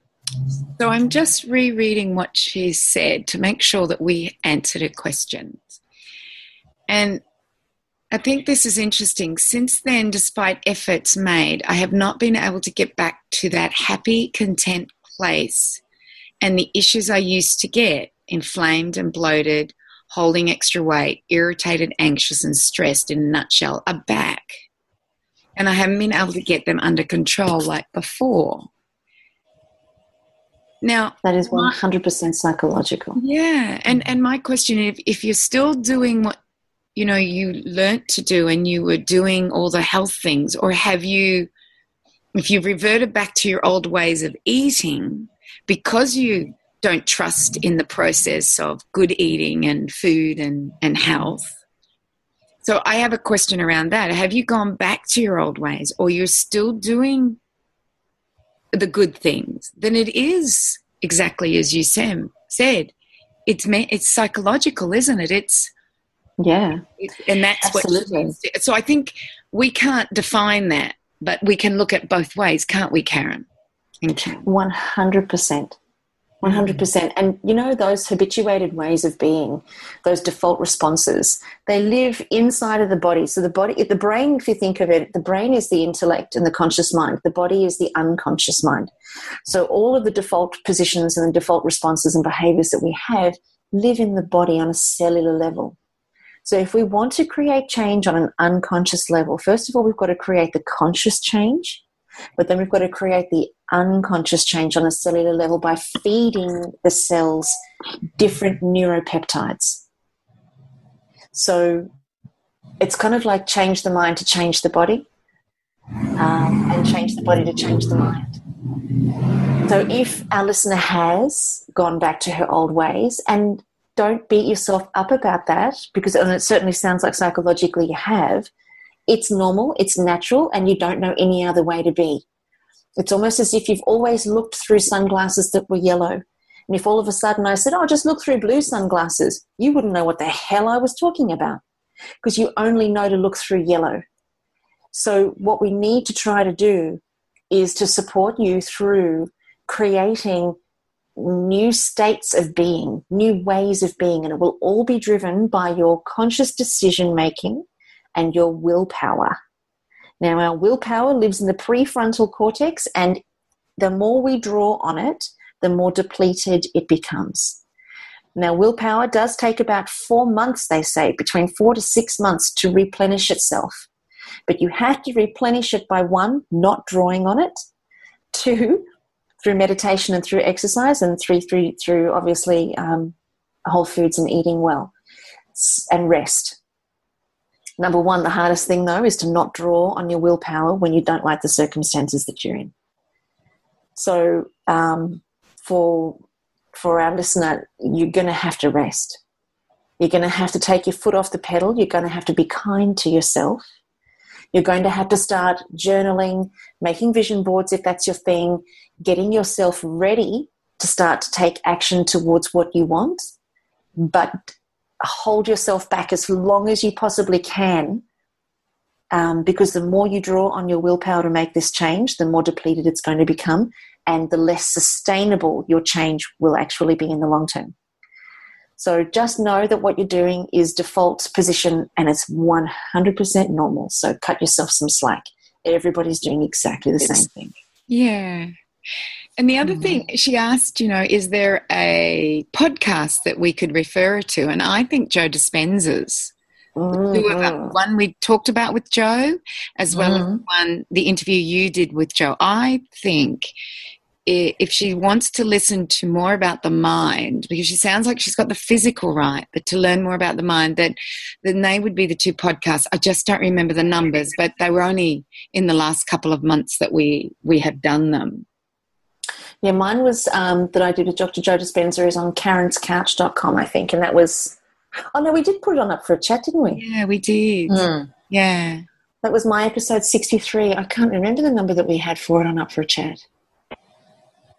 So I'm just rereading what she said to make sure that we answered her questions. And I think this is interesting. Since then, despite efforts made, I have not been able to get back to that happy, content place. And the issues I used to get inflamed and bloated, holding extra weight, irritated, anxious, and stressed in a nutshell are back. And I haven't been able to get them under control like before. Now that is one hundred percent psychological. Yeah, and and my question: if if you're still doing what you know you learnt to do, and you were doing all the health things, or have you, if you've reverted back to your old ways of eating because you don't trust in the process of good eating and food and and health. So I have a question around that. Have you gone back to your old ways, or you're still doing the good things, then it is exactly as you Sam said. It's it's psychological, isn't it? It's yeah, and that's Absolutely. what. So I think we can't define that, but we can look at both ways, can't we, Karen? One hundred percent. 100%. And you know, those habituated ways of being, those default responses, they live inside of the body. So the body, the brain, if you think of it, the brain is the intellect and the conscious mind. The body is the unconscious mind. So all of the default positions and the default responses and behaviors that we have live in the body on a cellular level. So if we want to create change on an unconscious level, first of all, we've got to create the conscious change. But then we've got to create the unconscious change on a cellular level by feeding the cells different neuropeptides. So it's kind of like change the mind to change the body, um, and change the body to change the mind. So if our listener has gone back to her old ways, and don't beat yourself up about that, because and it certainly sounds like psychologically you have, it's normal, it's natural, and you don't know any other way to be. It's almost as if you've always looked through sunglasses that were yellow. And if all of a sudden I said, Oh, just look through blue sunglasses, you wouldn't know what the hell I was talking about because you only know to look through yellow. So, what we need to try to do is to support you through creating new states of being, new ways of being, and it will all be driven by your conscious decision making and your willpower. Now, our willpower lives in the prefrontal cortex, and the more we draw on it, the more depleted it becomes. Now, willpower does take about four months, they say, between four to six months to replenish itself. But you have to replenish it by one, not drawing on it, two, through meditation and through exercise, and three, through, through obviously um, whole foods and eating well and rest. Number one, the hardest thing though is to not draw on your willpower when you don't like the circumstances that you're in. So, um, for for our listener, you're going to have to rest. You're going to have to take your foot off the pedal. You're going to have to be kind to yourself. You're going to have to start journaling, making vision boards if that's your thing, getting yourself ready to start to take action towards what you want. But hold yourself back as long as you possibly can um, because the more you draw on your willpower to make this change, the more depleted it's going to become, and the less sustainable your change will actually be in the long term. So just know that what you're doing is default position and it's 100% normal. So cut yourself some slack. Everybody's doing exactly the same thing. Yeah. And the other mm-hmm. thing she asked, you know, is there a podcast that we could refer to? And I think Joe Dispenza's. Mm-hmm. One we talked about with Joe, as well mm-hmm. as one the interview you did with Joe. I think if she wants to listen to more about the mind, because she sounds like she's got the physical right, but to learn more about the mind, that then they would be the two podcasts. I just don't remember the numbers, but they were only in the last couple of months that we we have done them. Yeah, mine was um, that I did with Dr. Joe Dispenza is on karenscouch.com, I think. And that was, oh no, we did put it on up for a chat, didn't we? Yeah, we did. Mm. Yeah. That was my episode 63. I can't remember the number that we had for it on up for a chat.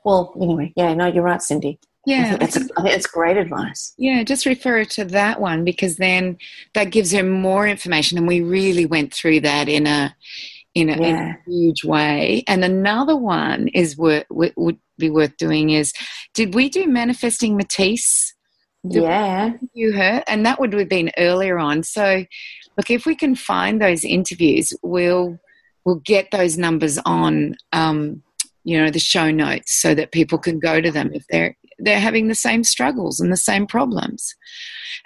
Well, anyway, yeah, no, you're right, Cyndi. Yeah, I think, that's a, I think it's great advice. Yeah, just refer to that one because then that gives her more information, and we really went through that in a in a, yeah. in a huge way. And another one is would would be worth doing is did we do manifesting Matisse? Did yeah, you her, and that would have been earlier on. So, look, if we can find those interviews, we'll we'll get those numbers on. Um, you know the show notes so that people can go to them if they're they're having the same struggles and the same problems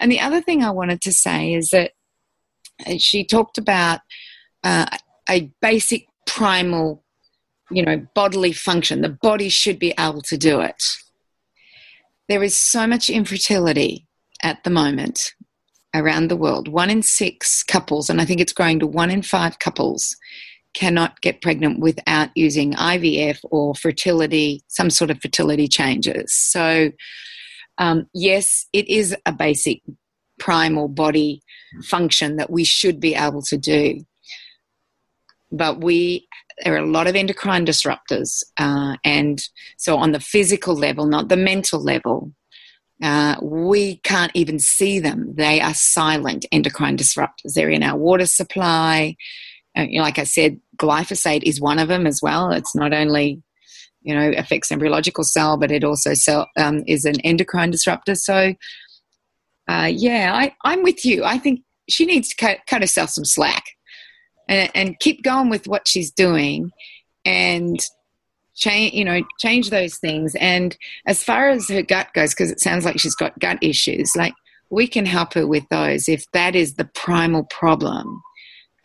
and the other thing i wanted to say is that uh, she talked about uh, a basic primal, you know, bodily function. The body should be able to do it. There is so much infertility at the moment around the world. One in six couples, and I think it's growing to one in five couples, cannot get pregnant without using IVF or fertility, some sort of fertility changes. So, um, yes, it is a basic primal body function that we should be able to do but we there are a lot of endocrine disruptors, uh, and so on the physical level, not the mental level, uh, we can't even see them. They are silent endocrine disruptors. They're in our water supply. Uh, like I said, glyphosate is one of them as well. It's not only you know affects embryological cell, but it also cell, um, is an endocrine disruptor. So, uh, yeah, I, I'm with you. I think she needs to cut, cut herself some slack and, and keep going with what she's doing and change you know change those things and as far as her gut goes because it sounds like she's got gut issues like we can help her with those if that is the primal problem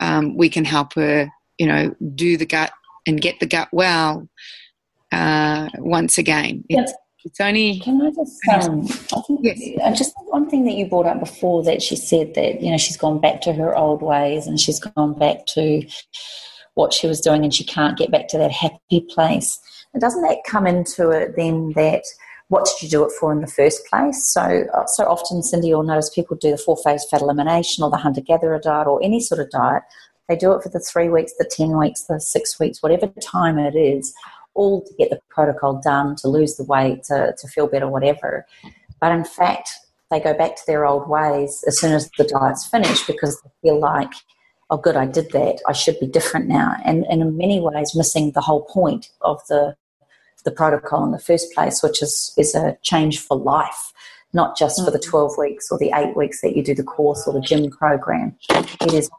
um, we can help her you know do the gut and get the gut well uh, once again. It's, it's only. Can I just? Um, I think yes. just one thing that you brought up before that she said that you know she's gone back to her old ways and she's gone back to what she was doing and she can't get back to that happy place. And doesn't that come into it then that what did you do it for in the first place? So, uh, so often, Cyndi, you'll notice people do the four phase fat elimination or the hunter gatherer diet or any sort of diet. They do it for the three weeks, the 10 weeks, the six weeks, whatever time it is, all to get the protocol done, to lose the weight, to, to feel better, whatever. But in fact, they go back to their old ways as soon as the diet's finished because they feel like, oh, good, I did that. I should be different now. And, and in many ways, missing the whole point of the the protocol in the first place, which is, is a change for life, not just for the mm. 12 weeks or the eight weeks that you do the course or the gym program. It is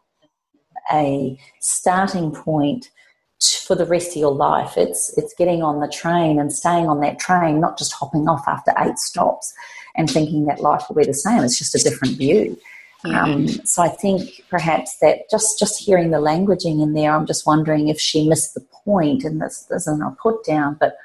a starting point for the rest of your life. It's, it's getting on the train and staying on that train, not just hopping off after eight stops and thinking that life will be the same. It's just a different view. Mm-hmm. Um, so I think perhaps that just just hearing the languaging in there, I'm just wondering if she missed the point, and this isn't a put down, but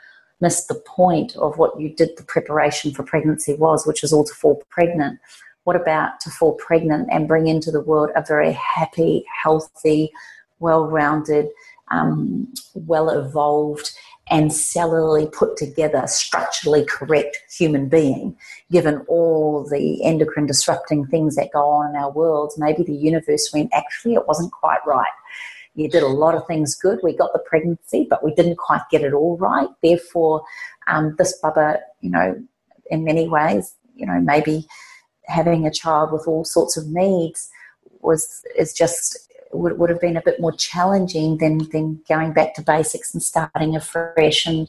missed the point of what you did the preparation for pregnancy was, which was all to fall pregnant. What about to fall pregnant and bring into the world a very happy, healthy, well rounded, um, well evolved, and cellularly put together, structurally correct human being, given all the endocrine disrupting things that go on in our worlds? Maybe the universe went, actually, it wasn't quite right you did a lot of things good. We got the pregnancy, but we didn't quite get it all right. Therefore, um, this bubba, you know, in many ways, you know, maybe having a child with all sorts of needs was is just would, would have been a bit more challenging than than going back to basics and starting afresh and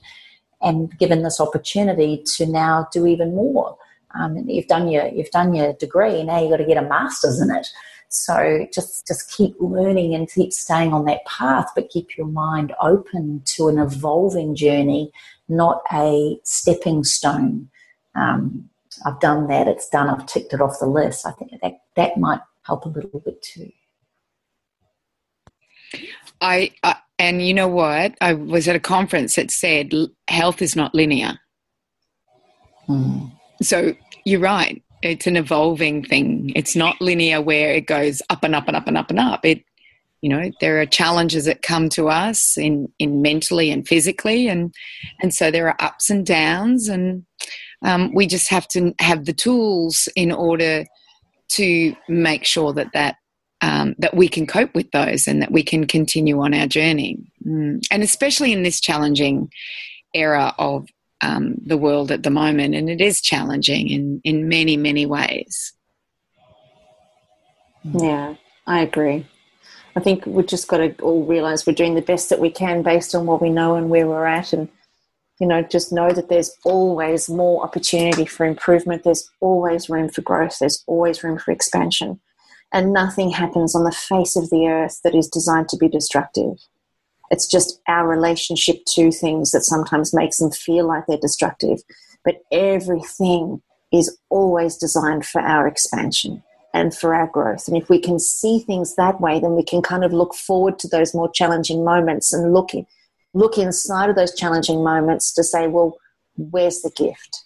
and given this opportunity to now do even more. Um, you've done your you've done your degree. Now you've got to get a master's in it. So just just keep learning and keep staying on that path, but keep your mind open to an evolving journey, not a stepping stone. Um, I've done that. It's done. I've ticked it off the list. I think that that might help a little bit too. I, I and you know what? I was at a conference that said health is not linear. Mm. So you're right it's an evolving thing. It's not linear where it goes up and up and up and up and up. It, you know, there are challenges that come to us in, in mentally and physically, and and so there are ups and downs, and um, we just have to have the tools in order to make sure that that um, that we can cope with those and that we can continue on our journey. Mm. And especially in this challenging era of um, the world at the moment, and it is challenging in, in many, many ways. Yeah, I agree. I think we've just got to all realize we're doing the best that we can based on what we know and where we're at. And, you know, just know that there's always more opportunity for improvement. There's always room for growth. There's always room for expansion. And nothing happens on the face of the earth that is designed to be destructive. It's just our relationship to things that sometimes makes them feel like they're destructive. But everything is always designed for our expansion and for our growth. And if we can see things that way, then we can kind of look forward to those more challenging moments and look, look inside of those challenging moments to say, well, where's the gift?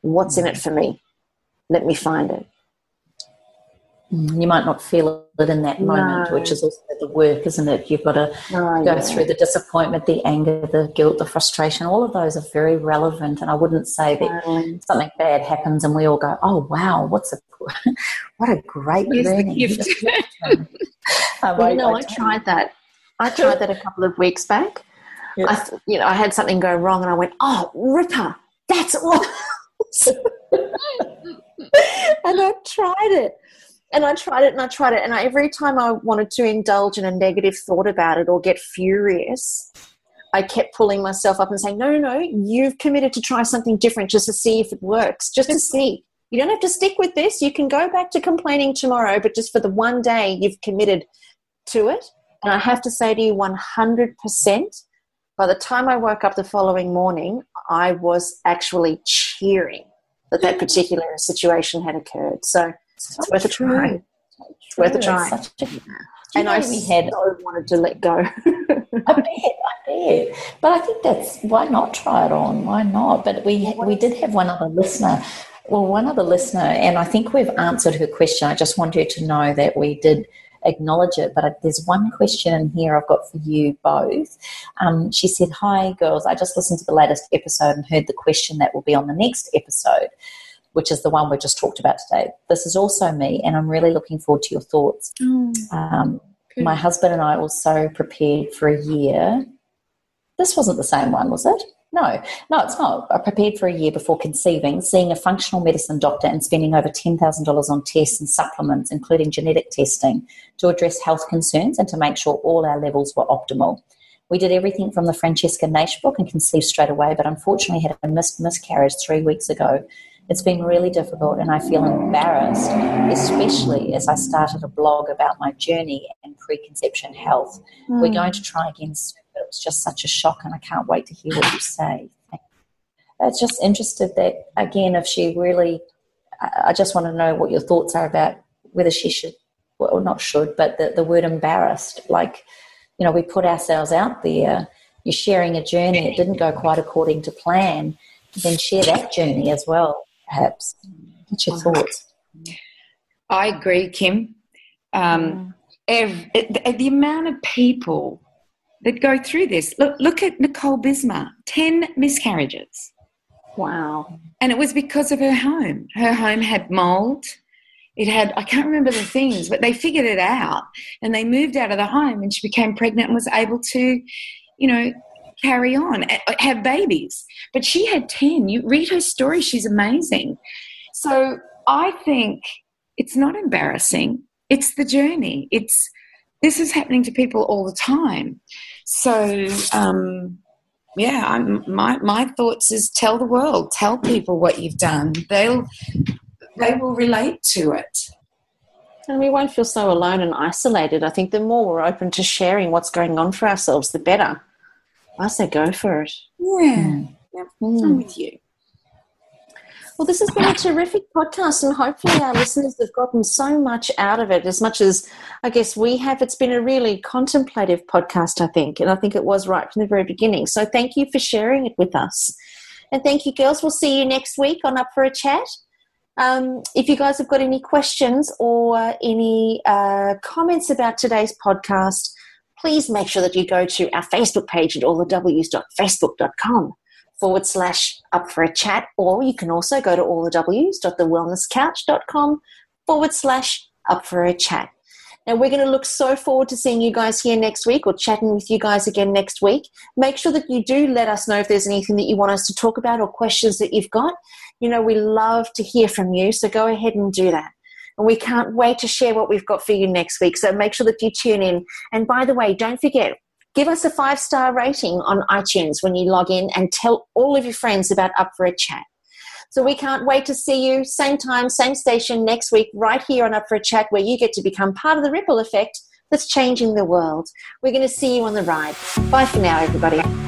What's in it mm. for me? Let me find it. You might not feel it in that moment, no. which is also the work, isn't it? You've got to oh, go yeah. through the disappointment, the anger, the guilt, the frustration. All of those are very relevant, and I wouldn't say that um, something bad happens and we all go, "Oh wow, what's a [laughs] what a great learning." um, [laughs] [laughs] well, you know, I, I tried that. I tried that a couple of weeks back. Yes. I, you know, I had something go wrong, and I went, "Oh, Ripper, that's all." and I tried it and I tried it and I tried it, and I, every time I wanted to indulge in a negative thought about it or get furious, I kept pulling myself up and saying, "No, no, no! You've committed to try something different just to see if it works, just to see. You don't have to stick with this. You can go back to complaining tomorrow, but just for the one day, you've committed to it." And I have to say to you, one hundred percent. By the time I woke up the following morning, I was actually cheering that that particular situation had occurred. So it's worth a try. It's worth a try. A, and I we had so wanted to let go. [laughs] I bet, I bet. But I think that's why not try it on? Why not? But we we did have one other listener. Well, one other listener, and I think we've answered her question. I just want you to know that we did acknowledge it. But there's one question in here I've got for you both. Um, she said, Hi, girls. I just listened to the latest episode and heard the question that will be on the next episode which is the one we just talked about today. This is also me, and I'm really looking forward to your thoughts. Mm. Um, my husband and I also prepared for a year. This wasn't the same one, was it? No, no, it's not. I prepared for a year before conceiving, seeing a functional medicine doctor and spending over $10,000 on tests and supplements, including genetic testing, to address health concerns and to make sure all our levels were optimal. We did everything from the Francesca Naish book and conceived straight away, but unfortunately had a mis- miscarriage three weeks ago it's been really difficult, and I feel embarrassed, especially as I started a blog about my journey and preconception health. Mm. We're going to try again soon, but it was just such a shock, and I can't wait to hear what you say. It's just interested that, again, if she really, I just want to know what your thoughts are about whether she should, well, not should, but the, the word embarrassed. Like, you know, we put ourselves out there, you're sharing a journey, it didn't go quite according to plan, then share that journey as well perhaps. What's your thoughts? I agree, Kim. Um, mm. every, eh, eh, the amount of people that go through this. Look, look at Nicole Bijlsma, 10 miscarriages. Wow. And it was because of her home. Her home had mold. It had, I can't remember the things, but they figured it out and they moved out of the home and she became pregnant and was able to, you know, carry on, have babies. But she had 10. You read her story, she's amazing. So I think it's not embarrassing. It's the journey. It's this is happening to people all the time. So um, yeah, I'm, my my thoughts is tell the world, tell people what you've done. They'll they will relate to it. And we won't feel so alone and isolated. I think the more we're open to sharing what's going on for ourselves, the better. I say go for it. Yeah. Mm. yeah. Mm. I'm with you. Well, this has been a terrific podcast, and hopefully, our listeners have gotten so much out of it as much as I guess we have. It's been a really contemplative podcast, I think, and I think it was right from the very beginning. So, thank you for sharing it with us. And thank you, girls. We'll see you next week on Up for a Chat. Um, if you guys have got any questions or any uh, comments about today's podcast, please make sure that you go to our Facebook page at allthews.facebook.com forward slash up for a chat, or you can also go to allthews.thewellnesscouch.com forward slash up for a chat. Now, we're going to look so forward to seeing you guys here next week or chatting with you guys again next week. Make sure that you do let us know if there's anything that you want us to talk about or questions that you've got. You know, we love to hear from you, so go ahead and do that. And we can't wait to share what we've got for you next week. So make sure that you tune in. And by the way, don't forget, give us a five star rating on iTunes when you log in and tell all of your friends about Up for a Chat. So we can't wait to see you, same time, same station next week, right here on Up for a Chat, where you get to become part of the ripple effect that's changing the world. We're going to see you on the ride. Bye for now, everybody.